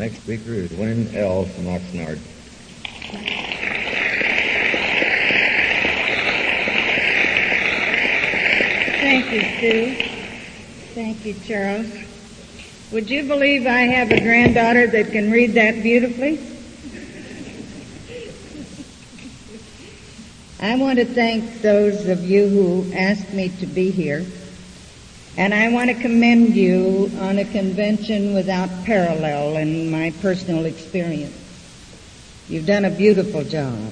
Next speaker is Wynne L. from Oxnard. Thank you, Sue. Thank you, Charles. Would you believe I have a granddaughter that can read that beautifully? I want to thank those of you who asked me to be here. And I want to commend you on a convention without parallel in my personal experience. You've done a beautiful job.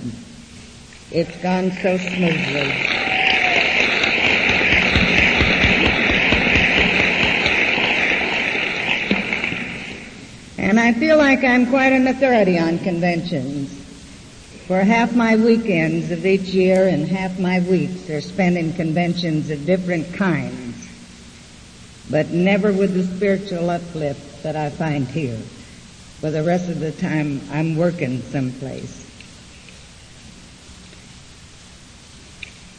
It's gone so smoothly. And I feel like I'm quite an authority on conventions. For half my weekends of each year and half my weeks are spent in conventions of different kinds, but never with the spiritual uplift that I find here. For the rest of the time, I'm working someplace.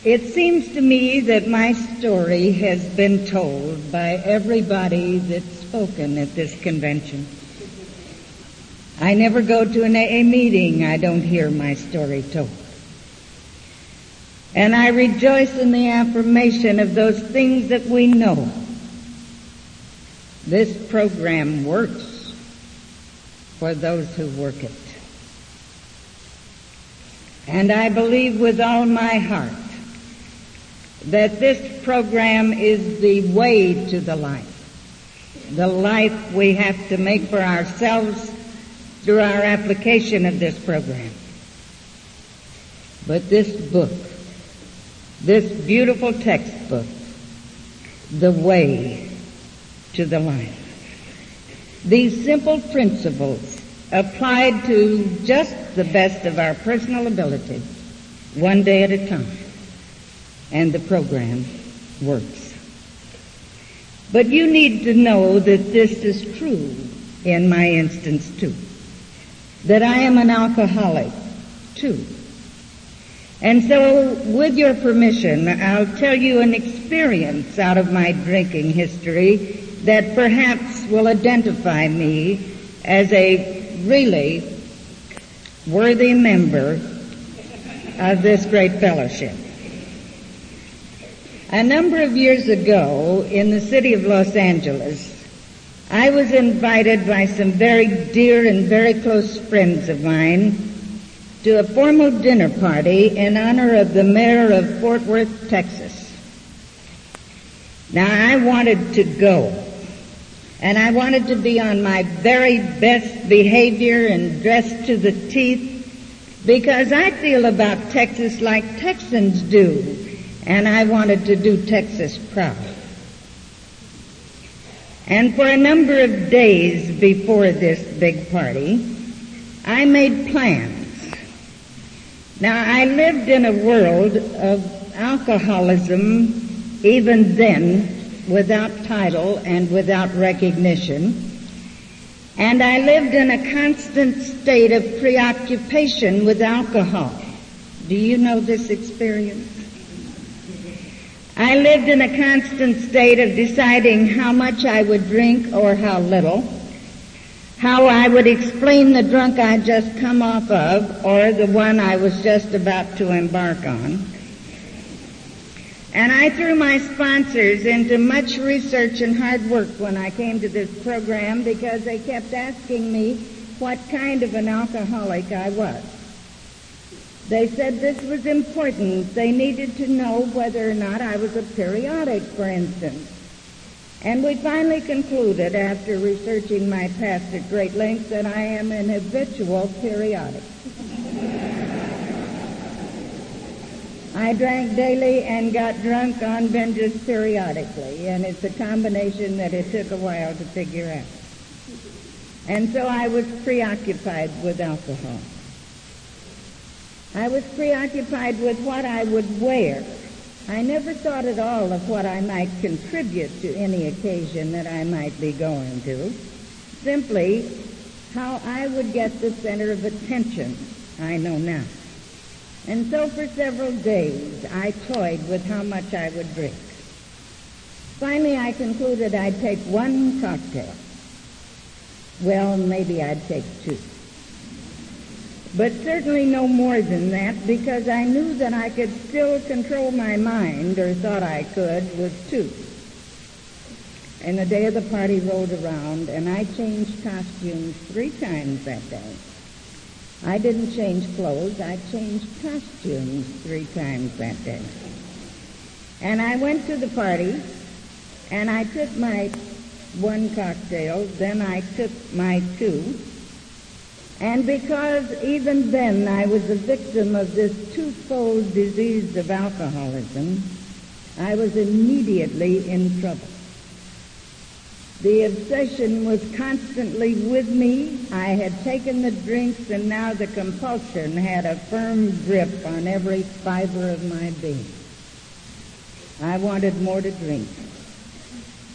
It seems to me that my story has been told by everybody that's spoken at this convention. I never go to an AA meeting I don't hear my story told. And I rejoice in the affirmation of those things that we know. This program works for those who work it. And I believe with all my heart that this program is the way to the life. The life we have to make for ourselves through our application of this program. But this book, this beautiful textbook, The Way to the Life, these simple principles applied to just the best of our personal ability, one day at a time, and the program works. But you need to know that this is true in my instance too that I am an alcoholic too. And so, with your permission, I'll tell you an experience out of my drinking history that perhaps will identify me as a really worthy member of this great fellowship. A number of years ago in the city of Los Angeles, I was invited by some very dear and very close friends of mine to a formal dinner party in honor of the mayor of Fort Worth, Texas. Now I wanted to go. And I wanted to be on my very best behavior and dressed to the teeth because I feel about Texas like Texans do. And I wanted to do Texas proud. And for a number of days before this big party, I made plans. Now I lived in a world of alcoholism even then without title and without recognition. And I lived in a constant state of preoccupation with alcohol. Do you know this experience? I lived in a constant state of deciding how much I would drink or how little, how I would explain the drunk I'd just come off of or the one I was just about to embark on. And I threw my sponsors into much research and hard work when I came to this program because they kept asking me what kind of an alcoholic I was. They said this was important. They needed to know whether or not I was a periodic, for instance. And we finally concluded, after researching my past at great length, that I am an habitual periodic. I drank daily and got drunk on binges periodically, and it's a combination that it took a while to figure out. And so I was preoccupied with alcohol. I was preoccupied with what I would wear. I never thought at all of what I might contribute to any occasion that I might be going to. Simply how I would get the center of attention, I know now. And so for several days I toyed with how much I would drink. Finally I concluded I'd take one cocktail. Well, maybe I'd take two. But certainly no more than that because I knew that I could still control my mind, or thought I could, with two. And the day of the party rolled around, and I changed costumes three times that day. I didn't change clothes, I changed costumes three times that day. And I went to the party, and I took my one cocktail, then I took my two, and because even then I was a victim of this twofold disease of alcoholism, I was immediately in trouble. The obsession was constantly with me. I had taken the drinks and now the compulsion had a firm grip on every fiber of my being. I wanted more to drink.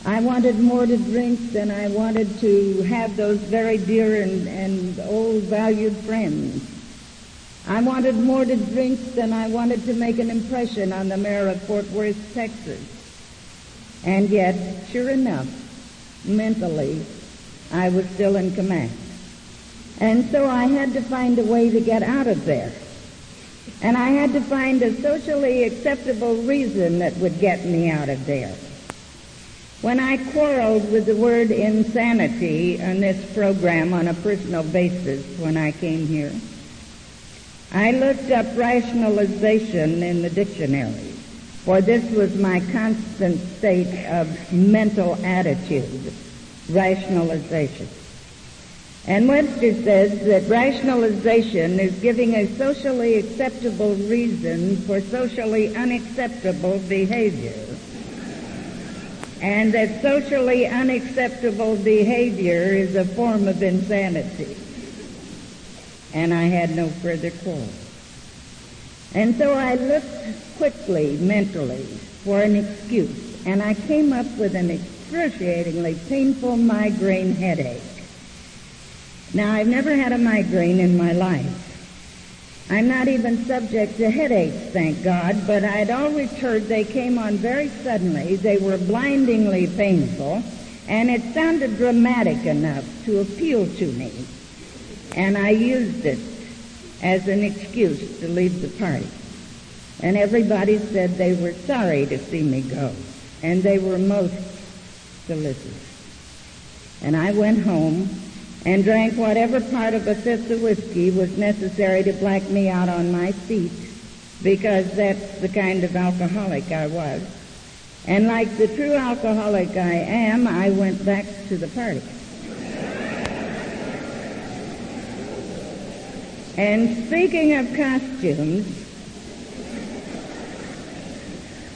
I wanted more to drink than I wanted to have those very dear and, and old valued friends. I wanted more to drink than I wanted to make an impression on the mayor of Fort Worth, Texas. And yet, sure enough, mentally, I was still in command. And so I had to find a way to get out of there. And I had to find a socially acceptable reason that would get me out of there. When I quarreled with the word insanity on this program on a personal basis when I came here, I looked up rationalization in the dictionary for this was my constant state of mental attitude, rationalization. And Webster says that rationalization is giving a socially acceptable reason for socially unacceptable behavior. And that socially unacceptable behavior is a form of insanity. And I had no further quarrel. And so I looked quickly, mentally, for an excuse, and I came up with an excruciatingly painful migraine headache. Now, I've never had a migraine in my life. I'm not even subject to headaches, thank God, but I'd always heard they came on very suddenly. They were blindingly painful, and it sounded dramatic enough to appeal to me. And I used it as an excuse to leave the party. And everybody said they were sorry to see me go. And they were most solicitous. And I went home and drank whatever part of a fifth of whiskey was necessary to black me out on my feet because that's the kind of alcoholic I was. And like the true alcoholic I am, I went back to the party. And speaking of costumes,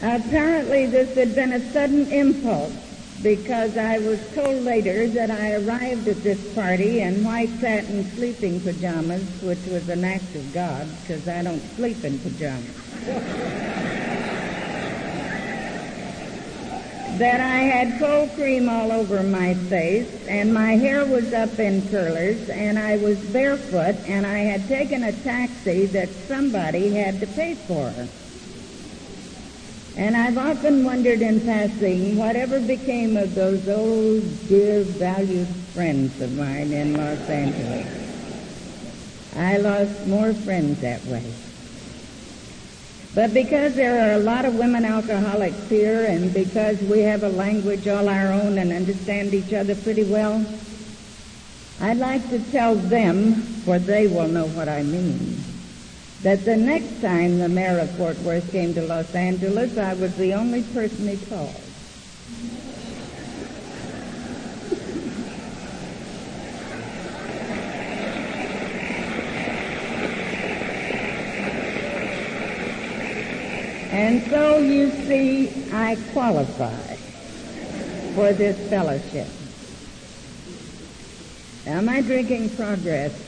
apparently this had been a sudden impulse because I was told later that I arrived at this party in white satin sleeping pajamas, which was an act of God because I don't sleep in pajamas. That I had cold cream all over my face, and my hair was up in curlers, and I was barefoot, and I had taken a taxi that somebody had to pay for. And I've often wondered in passing whatever became of those old, dear, valued friends of mine in Los Angeles. I lost more friends that way. But because there are a lot of women alcoholics here and because we have a language all our own and understand each other pretty well, I'd like to tell them, for they will know what I mean, that the next time the mayor of Fort Worth came to Los Angeles, I was the only person he called. And so you see, I qualify for this fellowship. Now my drinking progressed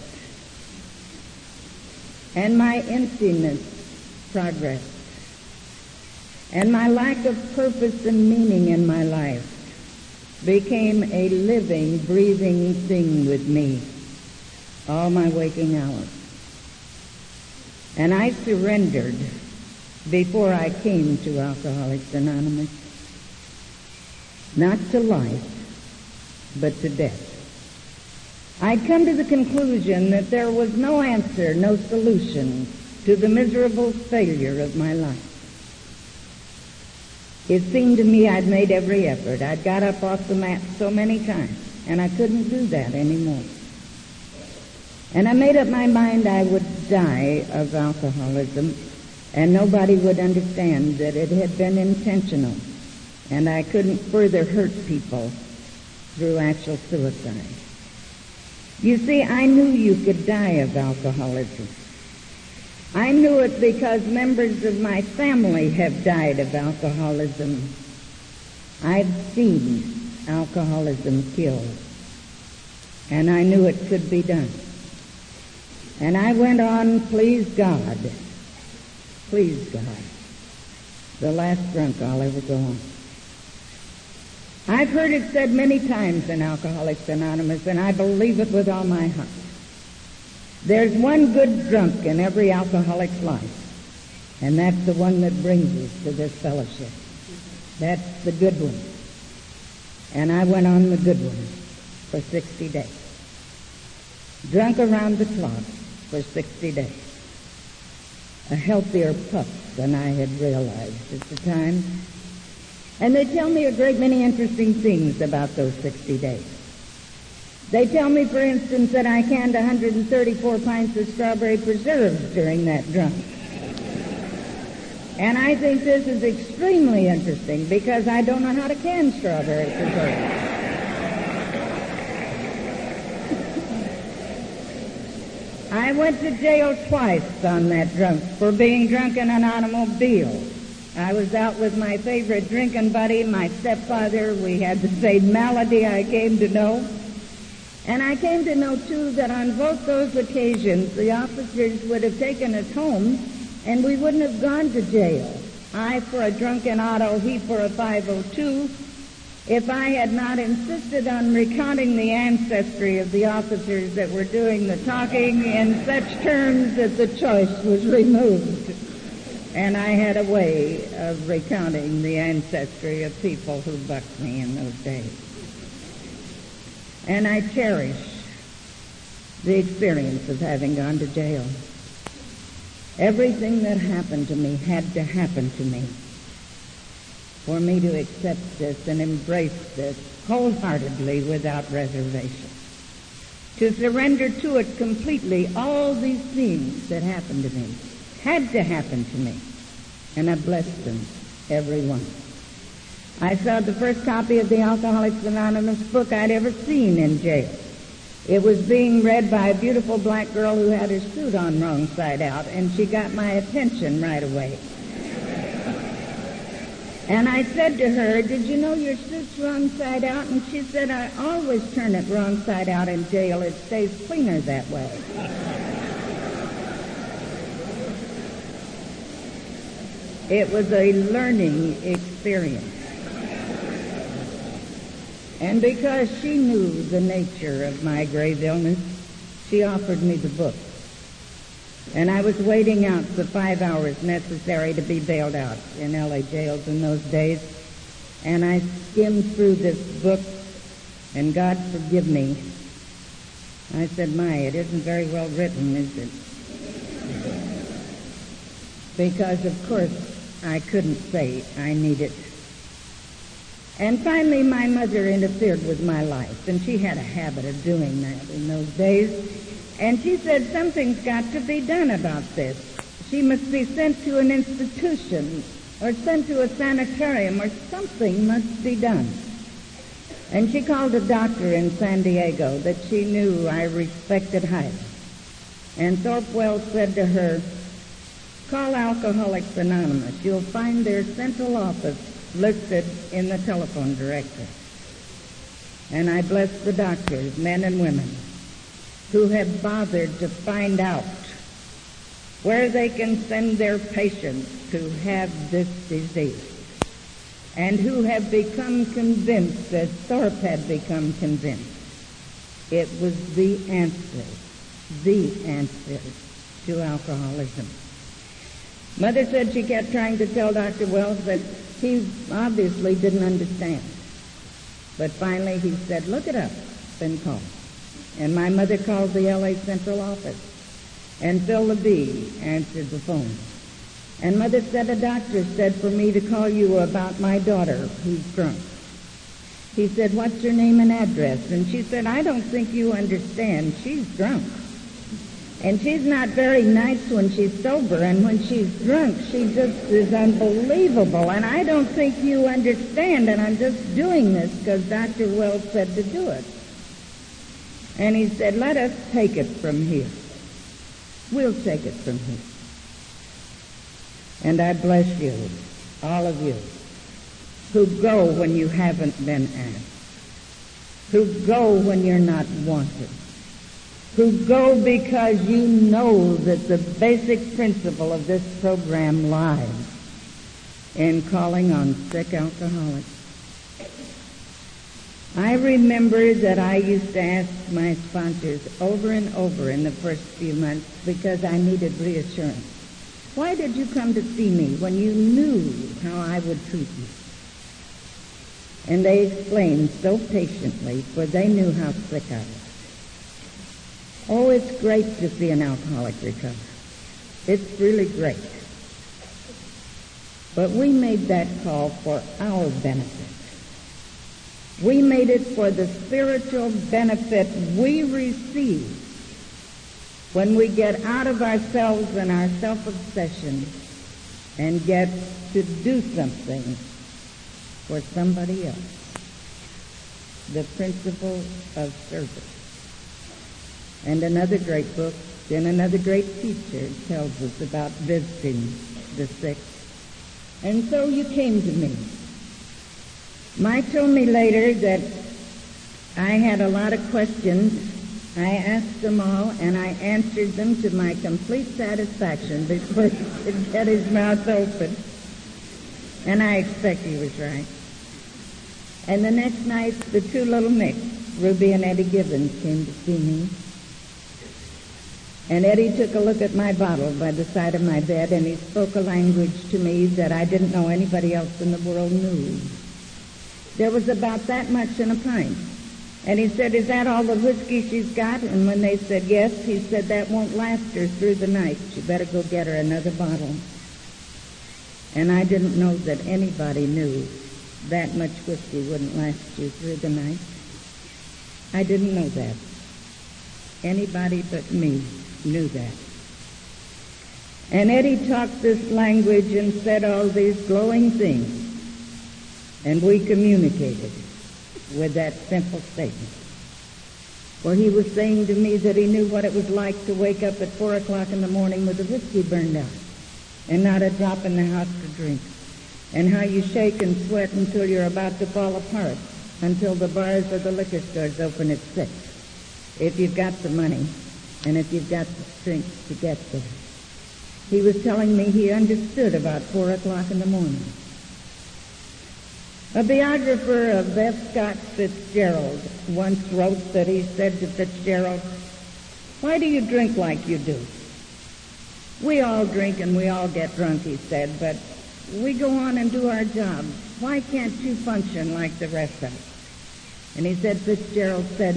and my emptiness progressed and my lack of purpose and meaning in my life became a living, breathing thing with me all my waking hours. And I surrendered before I came to Alcoholics Anonymous. Not to life, but to death. I'd come to the conclusion that there was no answer, no solution to the miserable failure of my life. It seemed to me I'd made every effort. I'd got up off the mat so many times, and I couldn't do that anymore. And I made up my mind I would die of alcoholism, and nobody would understand that it had been intentional, and I couldn't further hurt people through actual suicide. You see, I knew you could die of alcoholism. I knew it because members of my family have died of alcoholism. I've seen alcoholism kill, and I knew it could be done. And I went on, please God, please God, the last drunk I'll ever go on. I've heard it said many times in Alcoholics Anonymous, and I believe it with all my heart. There's one good drunk in every alcoholic's life, and that's the one that brings us to this fellowship. That's the good one. And I went on the good one for 60 days. Drunk around the clock for 60 days. A healthier pup than I had realized at the time. And they tell me a great many interesting things about those 60 days. They tell me, for instance, that I canned 134 pints of strawberry preserves during that drunk. And I think this is extremely interesting because I don't know how to can strawberry preserves. I went to jail twice on that drunk for being drunk in an automobile. I was out with my favorite drinking buddy, my stepfather. We had the same malady I came to know. And I came to know, too, that on both those occasions, the officers would have taken us home and we wouldn't have gone to jail. I for a drunken auto, he for a 502, if I had not insisted on recounting the ancestry of the officers that were doing the talking in such terms that the choice was removed. And I had a way of recounting the ancestry of people who bucked me in those days. And I cherish the experience of having gone to jail. Everything that happened to me had to happen to me for me to accept this and embrace this wholeheartedly without reservation. To surrender to it completely all these things that happened to me had to happen to me. And I blessed them, every one. I saw the first copy of the Alcoholics Anonymous book I'd ever seen in jail. It was being read by a beautiful black girl who had her suit on wrong side out, and she got my attention right away. And I said to her, did you know your suit's wrong side out? And she said, I always turn it wrong side out in jail. It stays cleaner that way. It was a learning experience. And because she knew the nature of my grave illness, she offered me the book. And I was waiting out the five hours necessary to be bailed out in LA jails in those days. And I skimmed through this book, and God forgive me. I said, my, it isn't very well written, is it? Because, of course, I couldn't say I need it. And finally, my mother interfered with my life, and she had a habit of doing that in those days. And she said, something's got to be done about this. She must be sent to an institution or sent to a sanitarium or something must be done. And she called a doctor in San Diego that she knew I respected highly. And Thorpe Wells said to her, call Alcoholics Anonymous. You'll find their central office listed in the telephone directory. And I blessed the doctors, men and women, who have bothered to find out where they can send their patients who have this disease and who have become convinced, as Thorpe had become convinced, it was the answer, the answer to alcoholism. Mother said she kept trying to tell Dr. Wells that he obviously didn't understand. But finally he said, look it up, then call. And my mother called the LA Central office. And Phil Levy answered the phone. And mother said a doctor said for me to call you about my daughter who's drunk. He said, what's her name and address? And she said, I don't think you understand. She's drunk. And she's not very nice when she's sober, and when she's drunk, she just is unbelievable. And I don't think you understand, and I'm just doing this because Dr. Wells said to do it. And he said, let us take it from here. We'll take it from here. And I bless you, all of you, who go when you haven't been asked, who go when you're not wanted, who go because you know that the basic principle of this program lies in calling on sick alcoholics. I remember that I used to ask my sponsors over and over in the first few months because I needed reassurance. Why did you come to see me when you knew how I would treat you? And they explained so patiently, for they knew how sick I was. Oh, it's great to see an alcoholic recover. It's really great. But we made that call for our benefit. We made it for the spiritual benefit we receive when we get out of ourselves and our self-obsession and get to do something for somebody else. The principle of service. And another great book and another great teacher tells us about visiting the sick. And so you came to me. Mike told me later that I had a lot of questions. I asked them all, and I answered them to my complete satisfaction before he could get his mouth open. And I expect he was right. And the next night, the two little Micks, Ruby and Eddie Gibbons, came to see me. And Eddie took a look at my bottle by the side of my bed, and he spoke a language to me that I didn't know anybody else in the world knew. There was about that much in a pint. And he said, is that all the whiskey she's got? And when they said yes, he said, that won't last her through the night. You better go get her another bottle. And I didn't know that anybody knew that much whiskey wouldn't last you through the night. I didn't know that. Anybody but me knew that. And Eddie talked this language and said all these glowing things. And we communicated with that simple statement. For he was saying to me that he knew what it was like to wake up at four o'clock in the morning with the whiskey burned out and not a drop in the house to drink. And how you shake and sweat until you're about to fall apart until the bars of the liquor stores open at six. If you've got the money and if you've got the strength to get there. He was telling me he understood about four o'clock in the morning. A biographer of F. Scott Fitzgerald once wrote that he said to Fitzgerald, why do you drink like you do? We all drink and we all get drunk, he said, but we go on and do our job. Why can't you function like the rest of us? And he said, Fitzgerald said,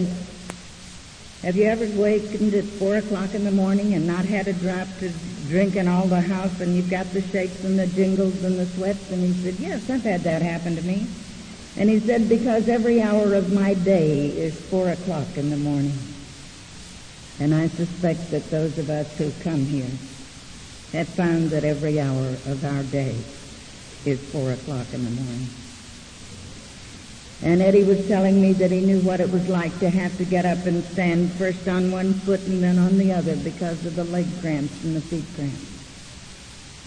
have you ever wakened at four o'clock in the morning and not had a drop to drink in all the house and you've got the shakes and the jingles and the sweats? And he said, yes, I've had that happen to me. And he said, because every hour of my day is four o'clock in the morning. And I suspect that those of us who come here have found that every hour of our day is four o'clock in the morning. And Eddie was telling me that he knew what it was like to have to get up and stand first on one foot and then on the other because of the leg cramps and the feet cramps.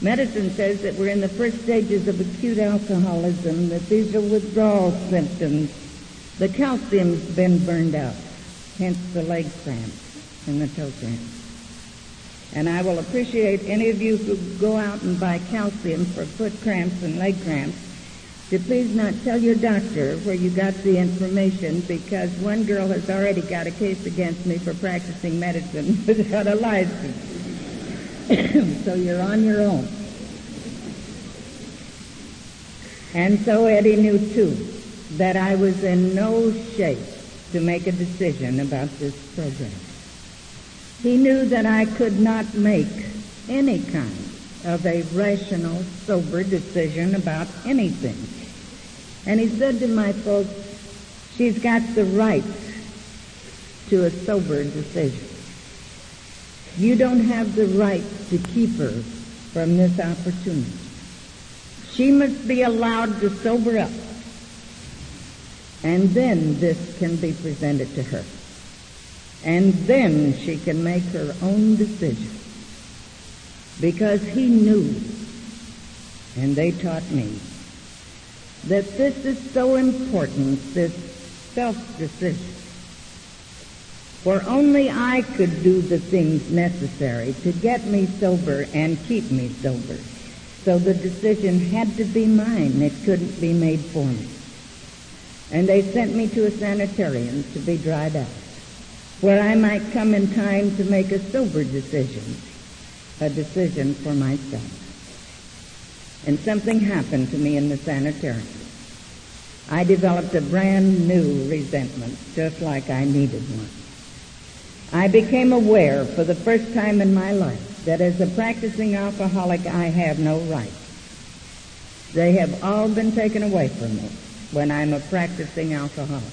Medicine says that we're in the first stages of acute alcoholism, that these are withdrawal symptoms. The calcium's been burned out, hence the leg cramps and the toe cramps. And I will appreciate any of you who go out and buy calcium for foot cramps and leg cramps to please not tell your doctor where you got the information because one girl has already got a case against me for practicing medicine without a license. so you're on your own. And so Eddie knew too that I was in no shape to make a decision about this program. He knew that I could not make any kind of a rational, sober decision about anything. And he said to my folks, she's got the right to a sober decision. You don't have the right to keep her from this opportunity. She must be allowed to sober up. And then this can be presented to her. And then she can make her own decision. Because he knew, and they taught me, that this is so important, this self-decision. For only I could do the things necessary to get me sober and keep me sober. So the decision had to be mine. It couldn't be made for me. And they sent me to a sanitarium to be dried out, where I might come in time to make a sober decision, a decision for myself. And something happened to me in the sanitarium. I developed a brand new resentment, just like I needed one. I became aware for the first time in my life that as a practicing alcoholic I have no rights. They have all been taken away from me when I'm a practicing alcoholic.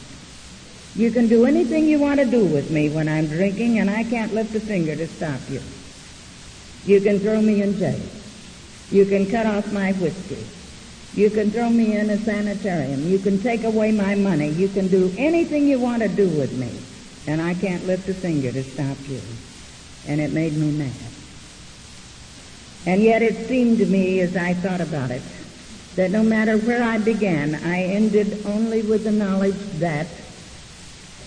You can do anything you want to do with me when I'm drinking and I can't lift a finger to stop you. You can throw me in jail. You can cut off my whiskey. You can throw me in a sanitarium. You can take away my money. You can do anything you want to do with me and I can't lift a finger to stop you. And it made me mad. And yet it seemed to me as I thought about it that no matter where I began, I ended only with the knowledge that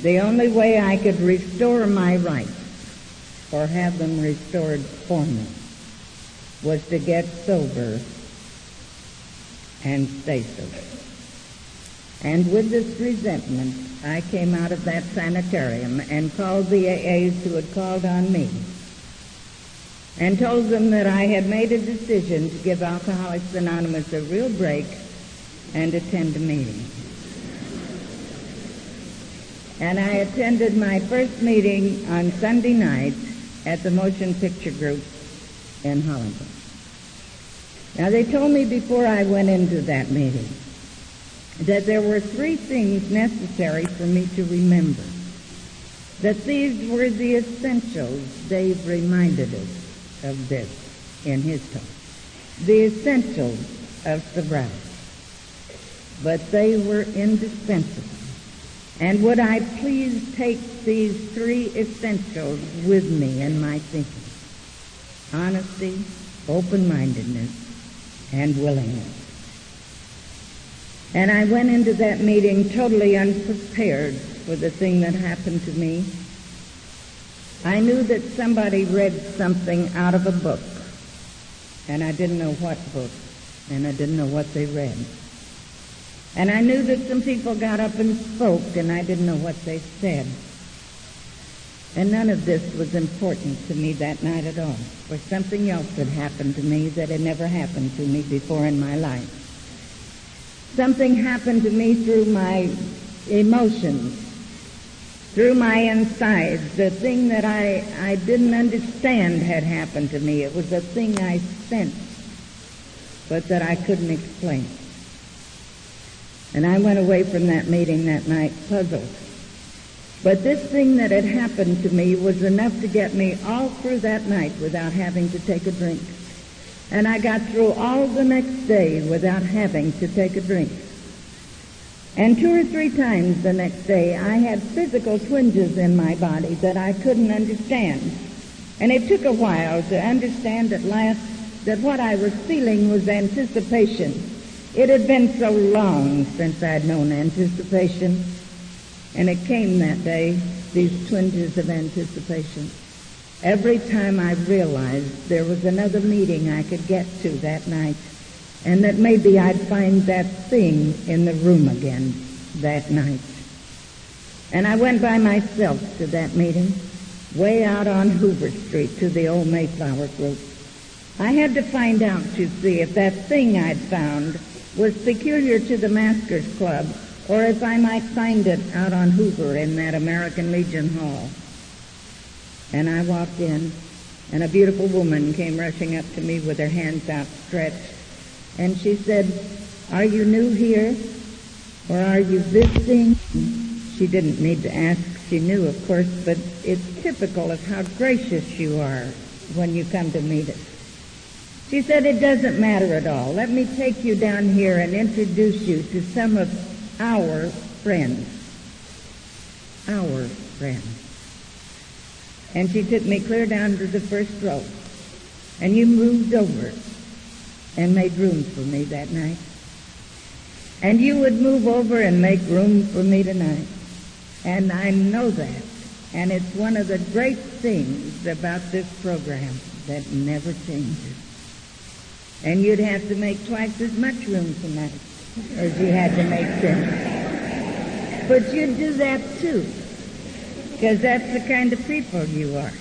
the only way I could restore my rights or have them restored for me was to get sober and stay sober. And with this resentment, I came out of that sanitarium and called the AAs who had called on me and told them that I had made a decision to give Alcoholics Anonymous a real break and attend a meeting. And I attended my first meeting on Sunday night at the Motion Picture Group in Hollywood. Now they told me before I went into that meeting that there were three things necessary for me to remember. That these were the essentials. Dave reminded us of this in his talk. The essentials of sobriety. But they were indispensable. And would I please take these three essentials with me in my thinking? Honesty, open-mindedness, and willingness. And I went into that meeting totally unprepared for the thing that happened to me. I knew that somebody read something out of a book, and I didn't know what book, and I didn't know what they read. And I knew that some people got up and spoke, and I didn't know what they said. And none of this was important to me that night at all, for something else had happened to me that had never happened to me before in my life. Something happened to me through my emotions, through my insides. The thing that I, I didn't understand had happened to me. It was a thing I sensed, but that I couldn't explain. And I went away from that meeting that night puzzled. But this thing that had happened to me was enough to get me all through that night without having to take a drink. And I got through all the next day without having to take a drink. And two or three times the next day, I had physical twinges in my body that I couldn't understand. And it took a while to understand at last that what I was feeling was anticipation. It had been so long since I'd known anticipation. And it came that day, these twinges of anticipation. Every time I realized there was another meeting I could get to that night, and that maybe I'd find that thing in the room again that night. And I went by myself to that meeting, way out on Hoover Street to the old Mayflower group. I had to find out, you see, if that thing I'd found was peculiar to the Masquers Club or if I might find it out on Hoover in that American Legion Hall. And I walked in, and a beautiful woman came rushing up to me with her hands outstretched, and she said, Are you new here? Or are you visiting? She didn't need to ask. She knew, of course, but it's typical of how gracious you are when you come to meet us. She said, it doesn't matter at all. Let me take you down here and introduce you to some of our friends. Our friends. And she took me clear down to the first row. And you moved over and made room for me that night. And you would move over and make room for me tonight. And I know that. And it's one of the great things about this program that never changes. And you'd have to make twice as much room for tonight as you had to make then. But you'd do that too. Because that's the kind of people you are.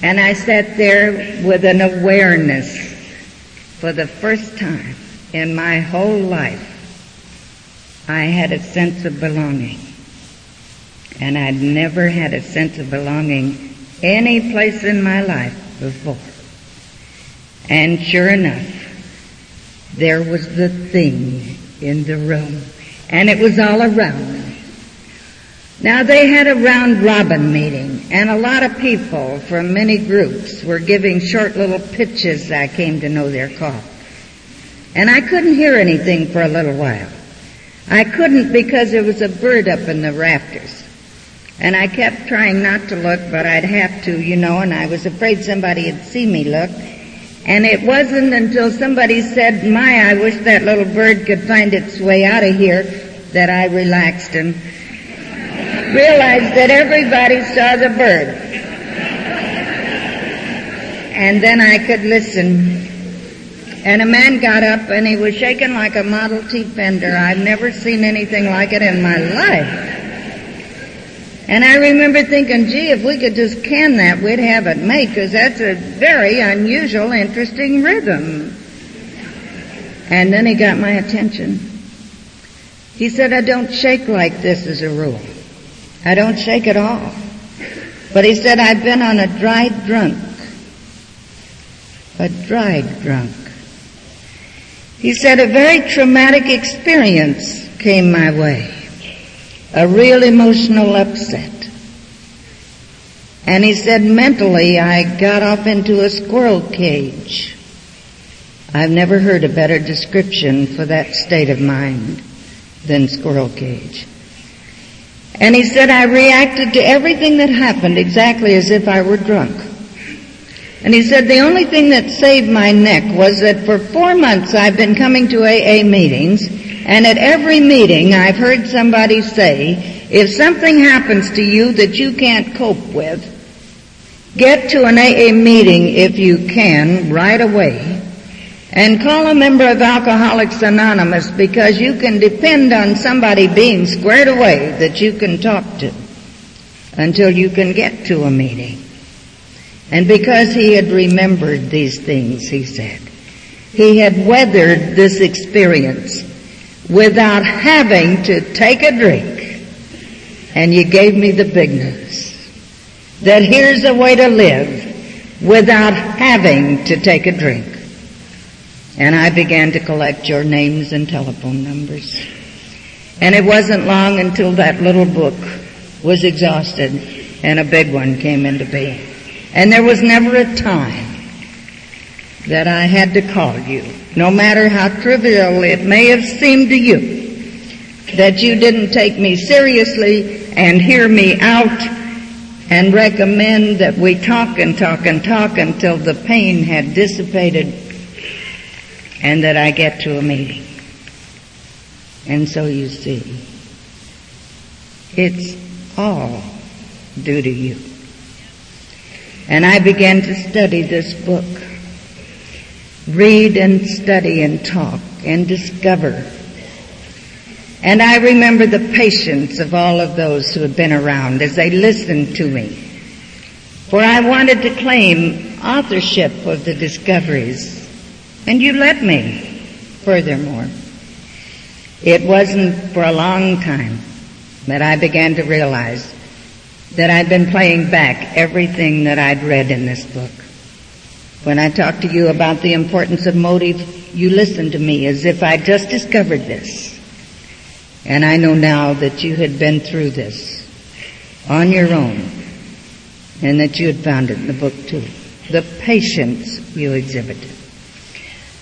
And I sat there with an awareness for the first time in my whole life. I had a sense of belonging. And I'd never had a sense of belonging any place in my life before. And sure enough, there was the thing in the room. And it was all around me. Now they had a round robin meeting and a lot of people from many groups were giving short little pitches I came to know their call. And I couldn't hear anything for a little while. I couldn't because there was a bird up in the rafters. And I kept trying not to look, but I'd have to, you know, and I was afraid somebody would see me look. And it wasn't until somebody said, my, I wish that little bird could find its way out of here, that I relaxed and realized that everybody saw the bird. And then I could listen. And a man got up and he was shaking like a Model T fender. I've never seen anything like it in my life. And I remember thinking, gee, if we could just can that, we'd have it made, because that's a very unusual, interesting rhythm. And then he got my attention. He said, I don't shake like this as a rule. I don't shake at all. But he said, I've been on a dried drunk. A dried drunk. He said, a very traumatic experience came my way. A real emotional upset. And he said, mentally, I got off into a squirrel cage. I've never heard a better description for that state of mind than squirrel cage. And he said, I reacted to everything that happened exactly as if I were drunk. And he said, the only thing that saved my neck was that for four months I've been coming to AA meetings, and at every meeting I've heard somebody say, if something happens to you that you can't cope with, get to an AA meeting if you can right away and call a member of Alcoholics Anonymous because you can depend on somebody being squared away that you can talk to until you can get to a meeting. And because he had remembered these things, he said, he had weathered this experience without having to take a drink. And you gave me the big news that here's a way to live without having to take a drink. And I began to collect your names and telephone numbers. And it wasn't long until that little book was exhausted and a big one came into being. And there was never a time that I had to call you, no matter how trivial it may have seemed to you, that you didn't take me seriously and hear me out and recommend that we talk and talk and talk until the pain had dissipated and that I get to a meeting. And so you see, it's all due to you. And I began to study this book, read and study and talk and discover. And I remember the patience of all of those who had been around as they listened to me. For I wanted to claim authorship of the discoveries. And you let me, furthermore. It wasn't for a long time that I began to realize that I'd been playing back everything that I'd read in this book. When I talked to you about the importance of motive, you listened to me as if I'd just discovered this. And I know now that you had been through this on your own and that you had found it in the book too. The patience you exhibited.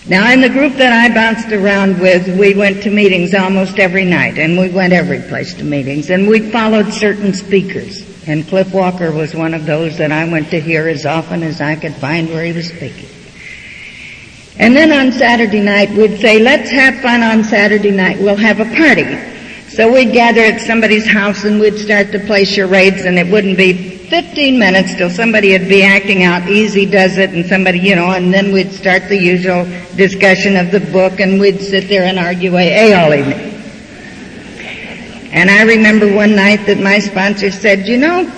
Now in the group that I bounced around with, we went to meetings almost every night and we went every place to meetings and we followed certain speakers. And Cliff Walker was one of those that I went to hear as often as I could find where he was speaking. And then on Saturday night we'd say, let's have fun on Saturday night. We'll have a party. So we'd gather at somebody's house and we'd start to play charades and it wouldn't be 15 minutes till somebody would be acting out easy does it and somebody, you know, and then we'd start the usual discussion of the book and we'd sit there and argue away all evening. And I remember one night that my sponsor said, you know,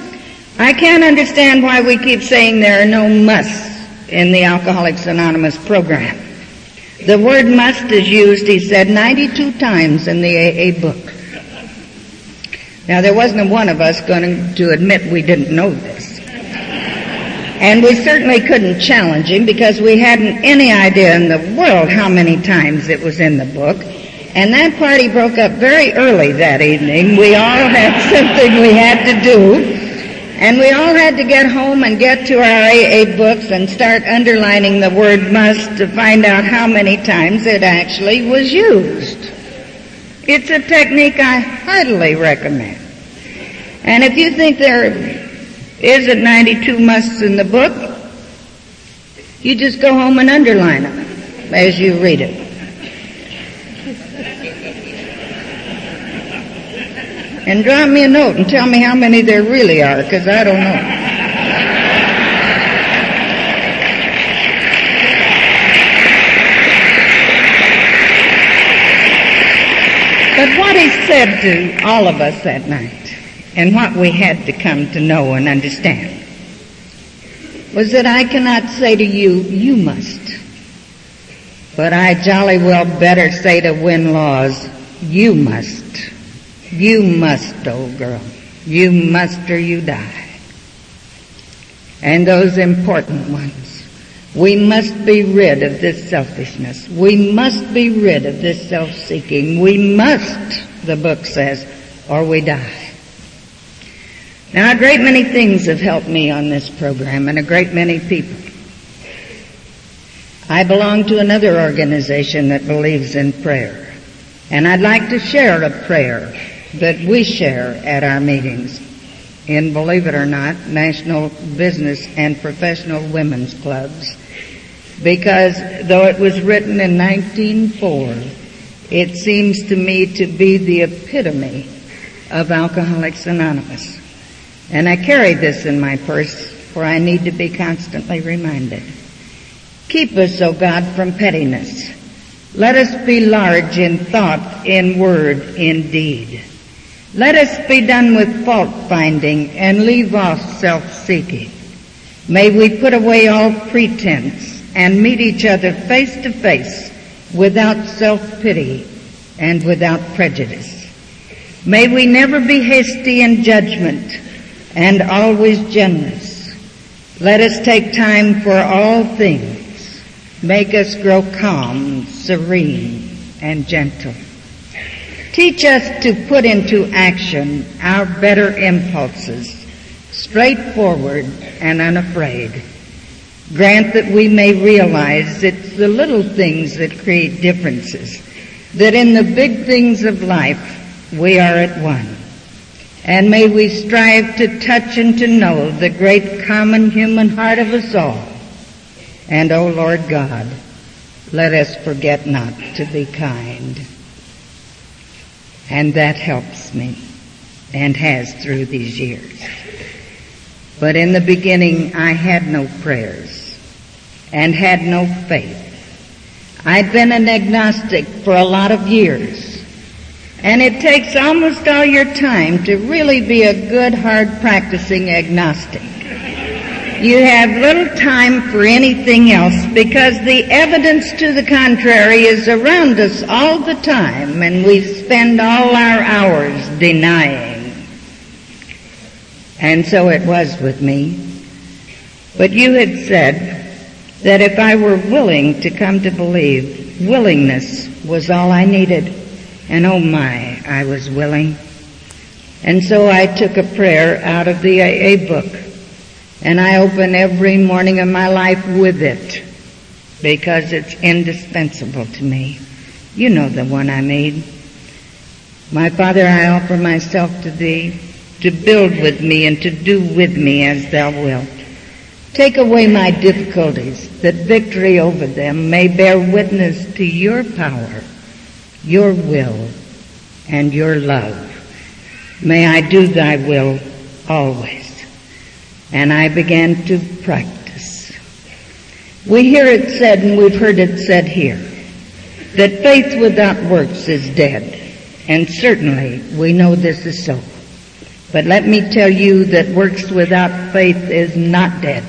I can't understand why we keep saying there are no musts in the Alcoholics Anonymous program. The word must is used, he said, 92 times in the AA book. Now there wasn't one of us going to admit we didn't know this. And we certainly couldn't challenge him because we hadn't any idea in the world how many times it was in the book. And that party broke up very early that evening. We all had something we had to do. And we all had to get home and get to our AA books and start underlining the word must to find out how many times it actually was used. It's a technique I heartily recommend. And if you think there isn't 92 musts in the book, you just go home and underline them as you read it. And drop me a note and tell me how many there really are, because I don't know. But what he said to all of us that night, and what we had to come to know and understand, was that I cannot say to you, you must. But I jolly well better say to win laws, you must. You must, old girl. You must or you die. And those important ones. We must be rid of this selfishness. We must be rid of this self-seeking. We must, the book says, or we die. Now a great many things have helped me on this program and a great many people. I belong to another organization that believes in prayer. And I'd like to share a prayer that we share at our meetings in, believe it or not, National Business and Professional Women's Clubs. Because though it was written in 1904, it seems to me to be the epitome of Alcoholics Anonymous. And I carry this in my purse, for I need to be constantly reminded. Keep us, O God, from pettiness. Let us be large in thought, in word, in deed. Let us be done with fault finding and leave off self-seeking. May we put away all pretense and meet each other face to face without self-pity and without prejudice. May we never be hasty in judgment and always generous. Let us take time for all things. Make us grow calm, serene, and gentle. Teach us to put into action our better impulses, straightforward and unafraid. Grant that we may realize it's the little things that create differences, that in the big things of life we are at one. And may we strive to touch and to know the great common human heart of us all. And, O oh Lord God, let us forget not to be kind. And that helps me and has through these years. But in the beginning, I had no prayers and had no faith. I'd been an agnostic for a lot of years. And it takes almost all your time to really be a good, hard practicing agnostic. You have little time for anything else because the evidence to the contrary is around us all the time and we spend all our hours denying. And so it was with me. But you had said that if I were willing to come to believe, willingness was all I needed. And oh my, I was willing. And so I took a prayer out of the AA book and I open every morning of my life with it because it's indispensable to me. You know the one I made. My Father, I offer myself to Thee to build with me and to do with me as Thou wilt. Take away my difficulties that victory over them may bear witness to Your power, Your will, and Your love. May I do Thy will always and I began to practice. We hear it said, and we've heard it said here, that faith without works is dead. And certainly we know this is so. But let me tell you that works without faith is not dead.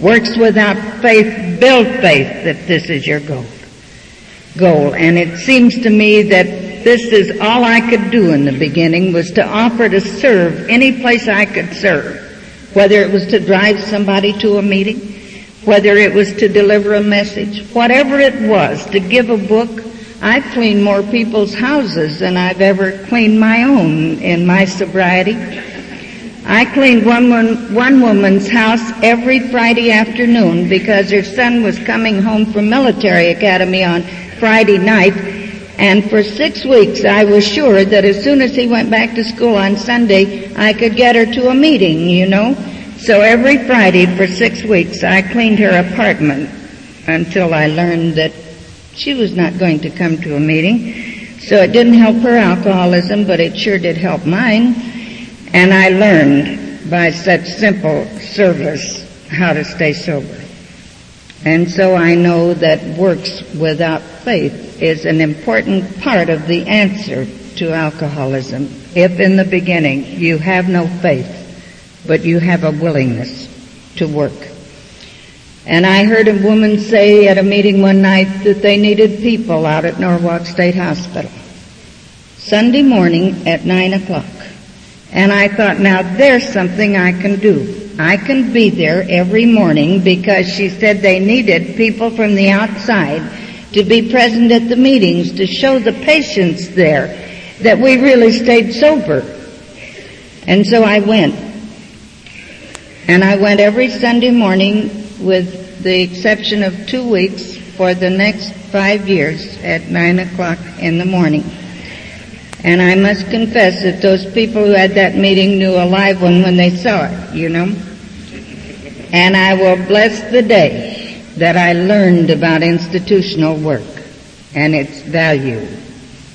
Works without faith build faith that this is your goal. Goal. And it seems to me that this is all I could do in the beginning was to offer to serve any place I could serve whether it was to drive somebody to a meeting, whether it was to deliver a message, whatever it was, to give a book. I've cleaned more people's houses than I've ever cleaned my own in my sobriety. I cleaned one, one woman's house every Friday afternoon because her son was coming home from military academy on Friday night and for six weeks I was sure that as soon as he went back to school on Sunday, I could get her to a meeting, you know. So every Friday for six weeks I cleaned her apartment until I learned that she was not going to come to a meeting. So it didn't help her alcoholism, but it sure did help mine. And I learned by such simple service how to stay sober. And so I know that works without faith is an important part of the answer to alcoholism. If in the beginning you have no faith, but you have a willingness to work. And I heard a woman say at a meeting one night that they needed people out at Norwalk State Hospital. Sunday morning at nine o'clock. And I thought, now there's something I can do. I can be there every morning because she said they needed people from the outside to be present at the meetings to show the patients there that we really stayed sober. And so I went. And I went every Sunday morning with the exception of two weeks for the next five years at nine o'clock in the morning. And I must confess that those people who had that meeting knew a live one when they saw it, you know. And I will bless the day that I learned about institutional work and its value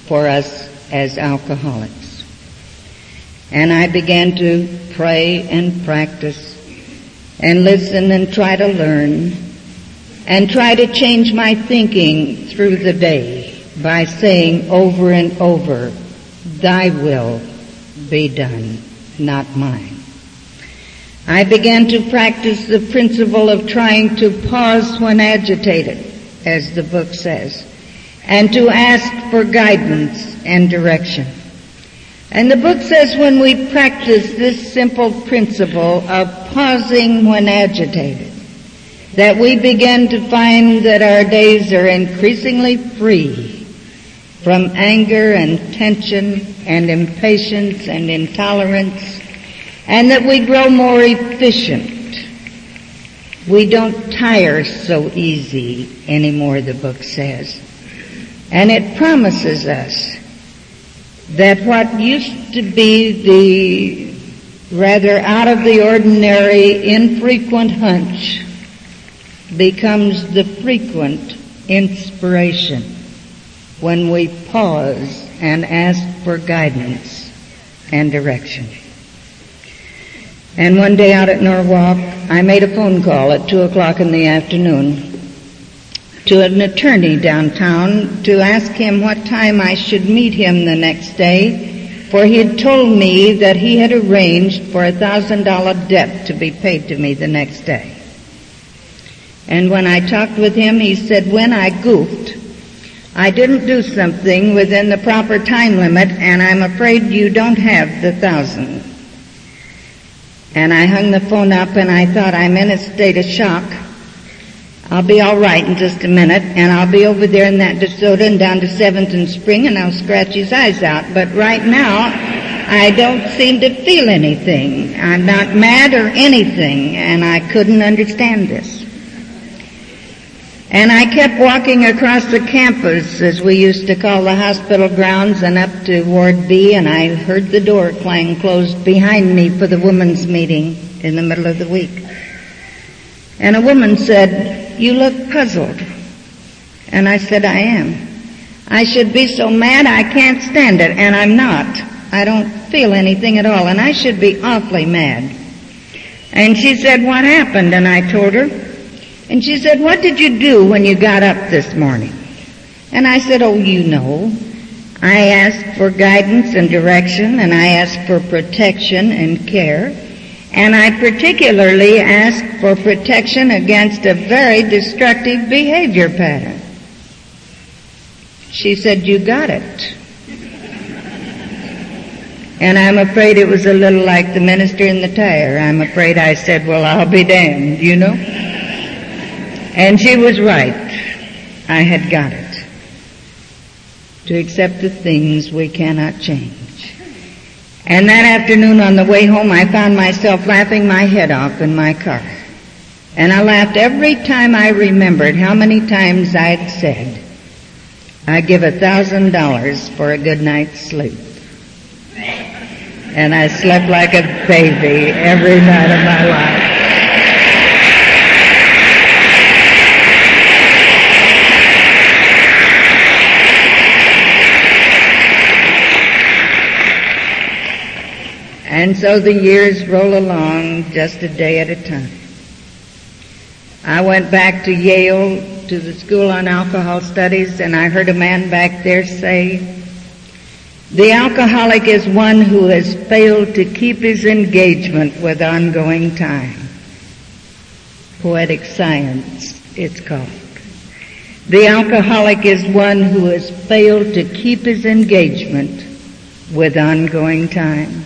for us as alcoholics. And I began to pray and practice and listen and try to learn and try to change my thinking through the day by saying over and over, thy will be done, not mine. I began to practice the principle of trying to pause when agitated, as the book says, and to ask for guidance and direction. And the book says when we practice this simple principle of pausing when agitated, that we begin to find that our days are increasingly free from anger and tension and impatience and intolerance and that we grow more efficient. We don't tire so easy anymore, the book says. And it promises us that what used to be the rather out of the ordinary, infrequent hunch becomes the frequent inspiration when we pause and ask for guidance and direction. And one day out at Norwalk, I made a phone call at two o'clock in the afternoon. to an attorney downtown to ask him what time I should meet him the next day, for he had told me that he had arranged for a thousand dollar debt to be paid to me the next day. And when I talked with him, he said when I goofed, I didn't do something within the proper time limit and I'm afraid you don't have the thousand. And I hung the phone up and I thought I'm in a state of shock. I'll be all right in just a minute and I'll be over there in that DeSoto and down to 7th and Spring and I'll scratch his eyes out. But right now, I don't seem to feel anything. I'm not mad or anything and I couldn't understand this. And I kept walking across the campus, as we used to call the hospital grounds, and up to Ward B, and I heard the door clang closed behind me for the women's meeting in the middle of the week. And a woman said, you look puzzled. And I said, I am. I should be so mad I can't stand it, and I'm not. I don't feel anything at all, and I should be awfully mad. And she said, what happened? And I told her, and she said, what did you do when you got up this morning? And I said, oh, you know. I asked for guidance and direction and I asked for protection and care. And I particularly asked for protection against a very destructive behavior pattern. She said, you got it. And I'm afraid it was a little like the minister in the tire. I'm afraid I said, well, I'll be damned, you know? And she was right. I had got it. To accept the things we cannot change. And that afternoon on the way home, I found myself laughing my head off in my car. And I laughed every time I remembered how many times I'd said, I give a thousand dollars for a good night's sleep. And I slept like a baby every night of my life. And so the years roll along just a day at a time. I went back to Yale to the School on Alcohol Studies and I heard a man back there say, the alcoholic is one who has failed to keep his engagement with ongoing time. Poetic science, it's called. The alcoholic is one who has failed to keep his engagement with ongoing time.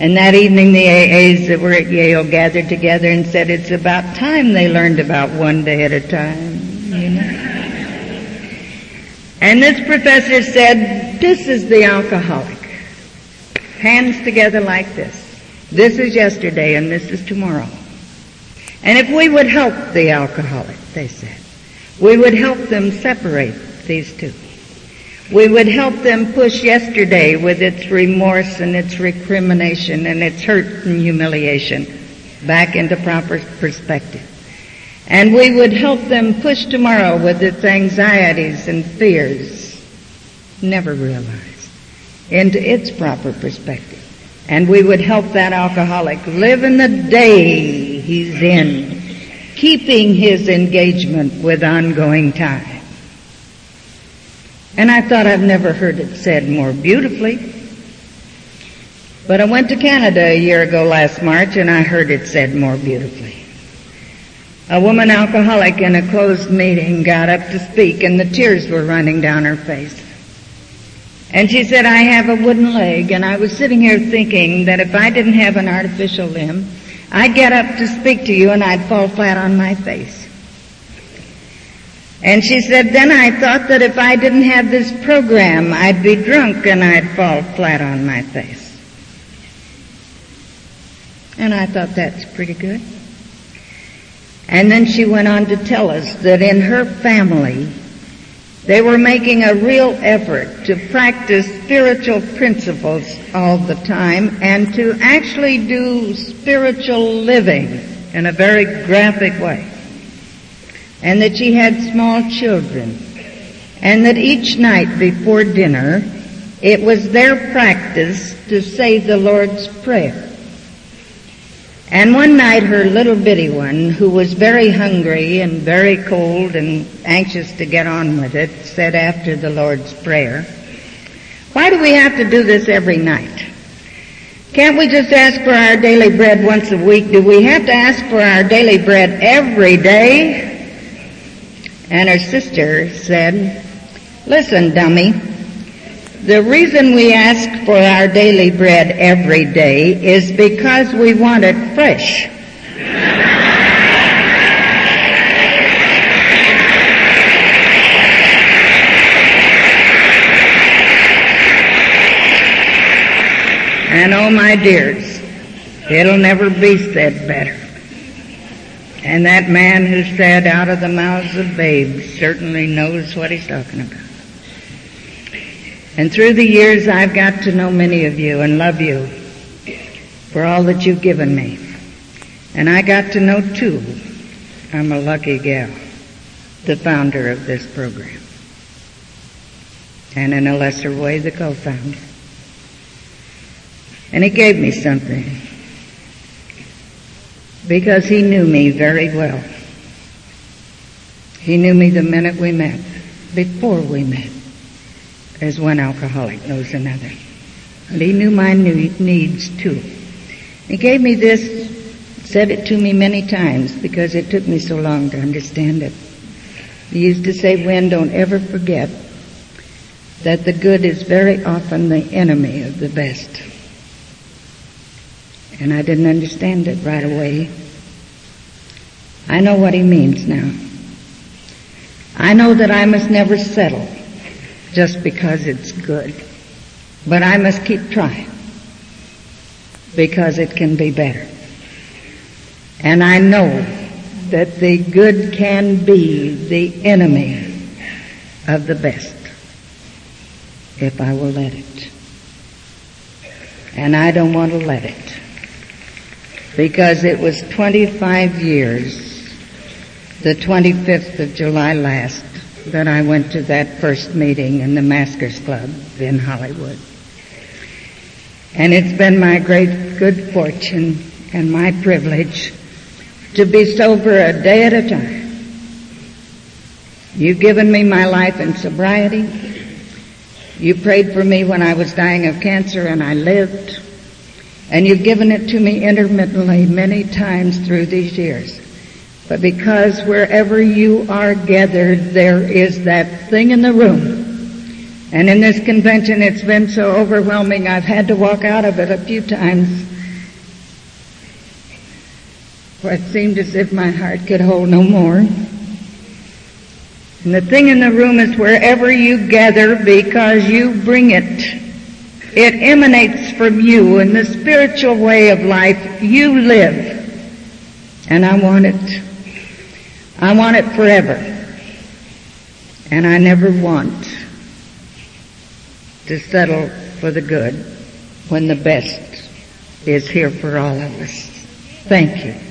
And that evening the AAs that were at Yale gathered together and said it's about time they learned about one day at a time, you know. And this professor said, this is the alcoholic. Hands together like this. This is yesterday and this is tomorrow. And if we would help the alcoholic, they said, we would help them separate these two. We would help them push yesterday with its remorse and its recrimination and its hurt and humiliation back into proper perspective. And we would help them push tomorrow with its anxieties and fears, never realized, into its proper perspective. And we would help that alcoholic live in the day he's in, keeping his engagement with ongoing time. And I thought I've never heard it said more beautifully. But I went to Canada a year ago last March and I heard it said more beautifully. A woman alcoholic in a closed meeting got up to speak and the tears were running down her face. And she said, I have a wooden leg and I was sitting here thinking that if I didn't have an artificial limb, I'd get up to speak to you and I'd fall flat on my face. And she said, then I thought that if I didn't have this program, I'd be drunk and I'd fall flat on my face. And I thought that's pretty good. And then she went on to tell us that in her family, they were making a real effort to practice spiritual principles all the time and to actually do spiritual living in a very graphic way and that she had small children, and that each night before dinner it was their practice to say the Lord's Prayer. And one night her little bitty one, who was very hungry and very cold and anxious to get on with it, said after the Lord's Prayer, why do we have to do this every night? Can't we just ask for our daily bread once a week? Do we have to ask for our daily bread every day? And her sister said, listen, dummy, the reason we ask for our daily bread every day is because we want it fresh. And oh my dears, it'll never be said better. And that man who said out of the mouths of babes certainly knows what he's talking about. And through the years I've got to know many of you and love you for all that you've given me. And I got to know too, I'm a lucky gal, the founder of this program. And in a lesser way, the co-founder. And he gave me something. Because he knew me very well. He knew me the minute we met, before we met, as one alcoholic knows another. And he knew my needs too. He gave me this, said it to me many times because it took me so long to understand it. He used to say, Wen, don't ever forget that the good is very often the enemy of the best. And I didn't understand it right away. I know what he means now. I know that I must never settle just because it's good. But I must keep trying because it can be better. And I know that the good can be the enemy of the best if I will let it. And I don't want to let it because it was 25 years, the 25th of July last, that I went to that first meeting in the Masquers Club in Hollywood. And it's been my great good fortune and my privilege to be sober a day at a time. You've given me my life in sobriety. You prayed for me when I was dying of cancer and I lived. And you've given it to me intermittently many times through these years. But because wherever you are gathered, there is that thing in the room. And in this convention, it's been so overwhelming, I've had to walk out of it a few times. For it seemed as if my heart could hold no more. And the thing in the room is wherever you gather because you bring it. It emanates from you in the spiritual way of life you live. And I want it. I want it forever. And I never want to settle for the good when the best is here for all of us. Thank you.